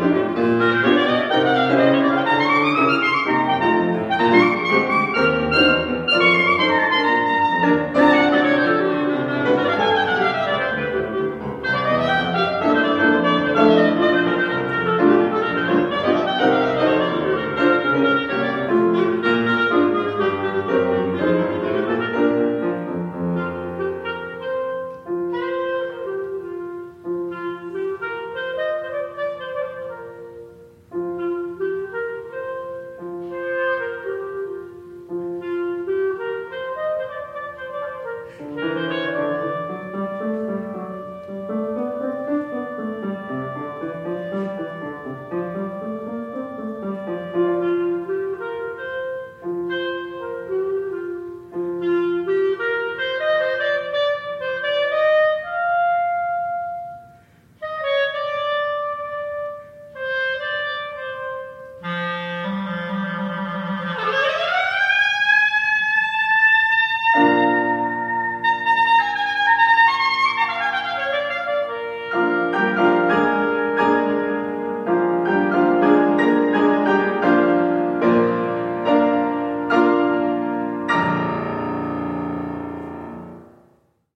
Música